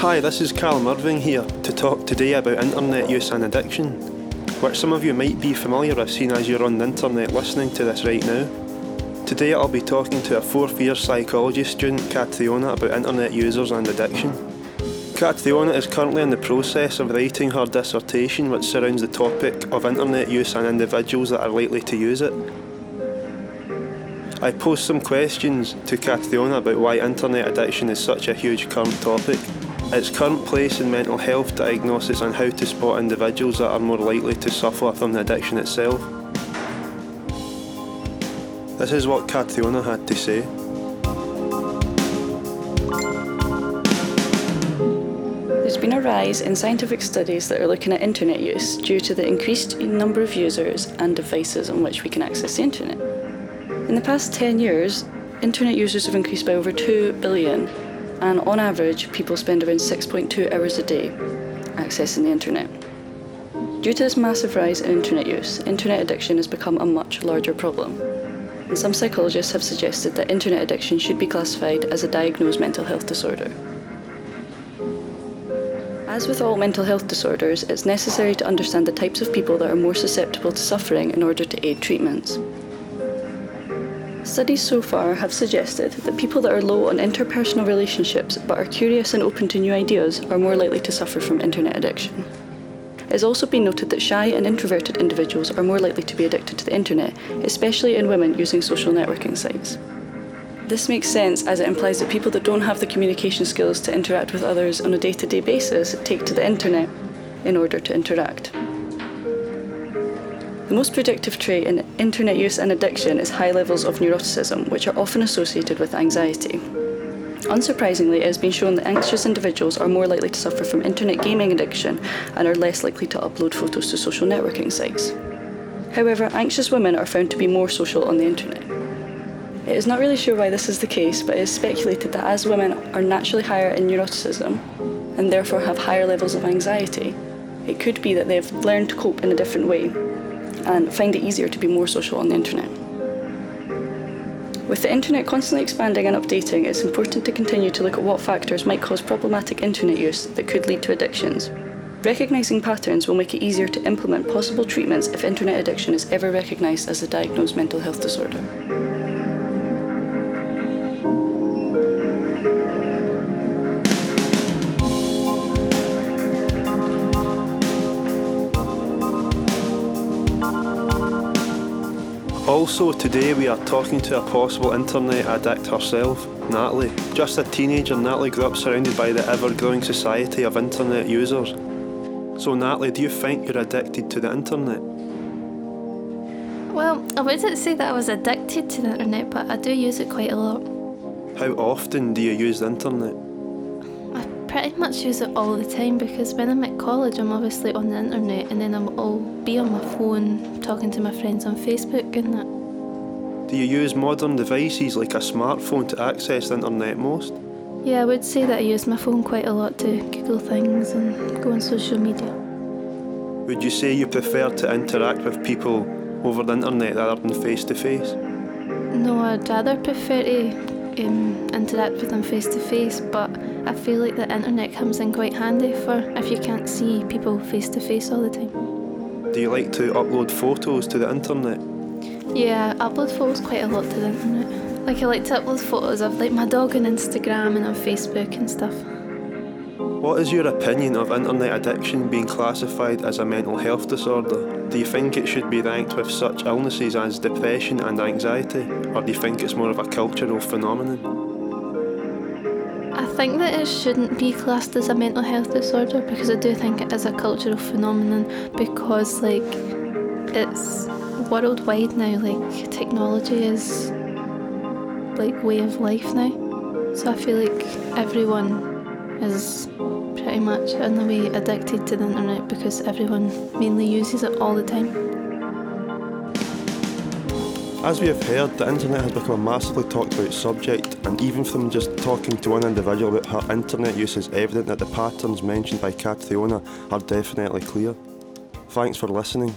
Hi, this is Callum Irving here to talk today about internet use and addiction, which some of you might be familiar with seeing as you're on the internet listening to this right now. Today I'll be talking to a fourth year psychology student, Catriona, about internet users and addiction. Catriona is currently in the process of writing her dissertation which surrounds the topic of internet use and individuals that are likely to use it. I posed some questions to Catriona about why internet addiction is such a huge current topic, its current place in mental health diagnosis and how to spot individuals that are more likely to suffer from the addiction itself. This is what Catriona had to say. There's been a rise in scientific studies that are looking at internet use due to the increased number of users and devices on which we can access the internet. In the past 10 years, internet users have increased by over 2 billion, and on average, people spend around 6.2 hours a day accessing the internet. Due to this massive rise in internet use, internet addiction has become a much larger problem. And some psychologists have suggested that internet addiction should be classified as a diagnosed mental health disorder. As with all mental health disorders, it's necessary to understand the types of people that are more susceptible to suffering in order to aid treatments. Studies so far have suggested that people that are low on interpersonal relationships but are curious and open to new ideas are more likely to suffer from internet addiction. It has also been noted that shy and introverted individuals are more likely to be addicted to the internet, especially in women using social networking sites. This makes sense as it implies that people that don't have the communication skills to interact with others on a day to day basis take to the internet in order to interact. The most predictive trait in internet use and addiction is high levels of neuroticism, which are often associated with anxiety. Unsurprisingly, it has been shown that anxious individuals are more likely to suffer from internet gaming addiction and are less likely to upload photos to social networking sites. However, anxious women are found to be more social on the internet. It is not really sure why this is the case, but it is speculated that as women are naturally higher in neuroticism and therefore have higher levels of anxiety, it could be that they have learned to cope in a different way and find it easier to be more social on the internet. With the internet constantly expanding and updating, it's important to continue to look at what factors might cause problematic internet use that could lead to addictions. Recognising patterns will make it easier to implement possible treatments if internet addiction is ever recognised as a diagnosed mental health disorder. Also, today we are talking to a possible internet addict herself, Natalie. Just a teenager, Natalie grew up surrounded by the ever growing society of internet users. So, Natalie, do you think you're addicted to the internet? Well, I wouldn't say that I was addicted to the internet, but I do use it quite a lot. How often do you use the internet? Pretty much use it all the time because when I'm at college, I'm obviously on the internet and then I'm all be on my phone talking to my friends on Facebook and that. Do you use modern devices like a smartphone to access the internet most? Yeah, I would say that I use my phone quite a lot to Google things and go on social media. Would you say you prefer to interact with people over the internet rather than face to face? No, I'd rather prefer to um, interact with them face to face, but I feel like the internet comes in quite handy for if you can't see people face to face all the time. Do you like to upload photos to the internet? Yeah, I upload photos quite a lot to the internet. Like I like to upload photos of like my dog on Instagram and on Facebook and stuff. What is your opinion of internet addiction being classified as a mental health disorder? Do you think it should be ranked with such illnesses as depression and anxiety, or do you think it's more of a cultural phenomenon? I think that it shouldn't be classed as a mental health disorder because I do think it is a cultural phenomenon because like it's worldwide now like technology is like way of life now. So I feel like everyone is pretty much in a way addicted to the internet because everyone mainly uses it all the time. As we have heard, the internet has become a massively talked about subject, and even from just talking to one individual about her internet use, it's evident that the patterns mentioned by Catriona are definitely clear. Thanks for listening.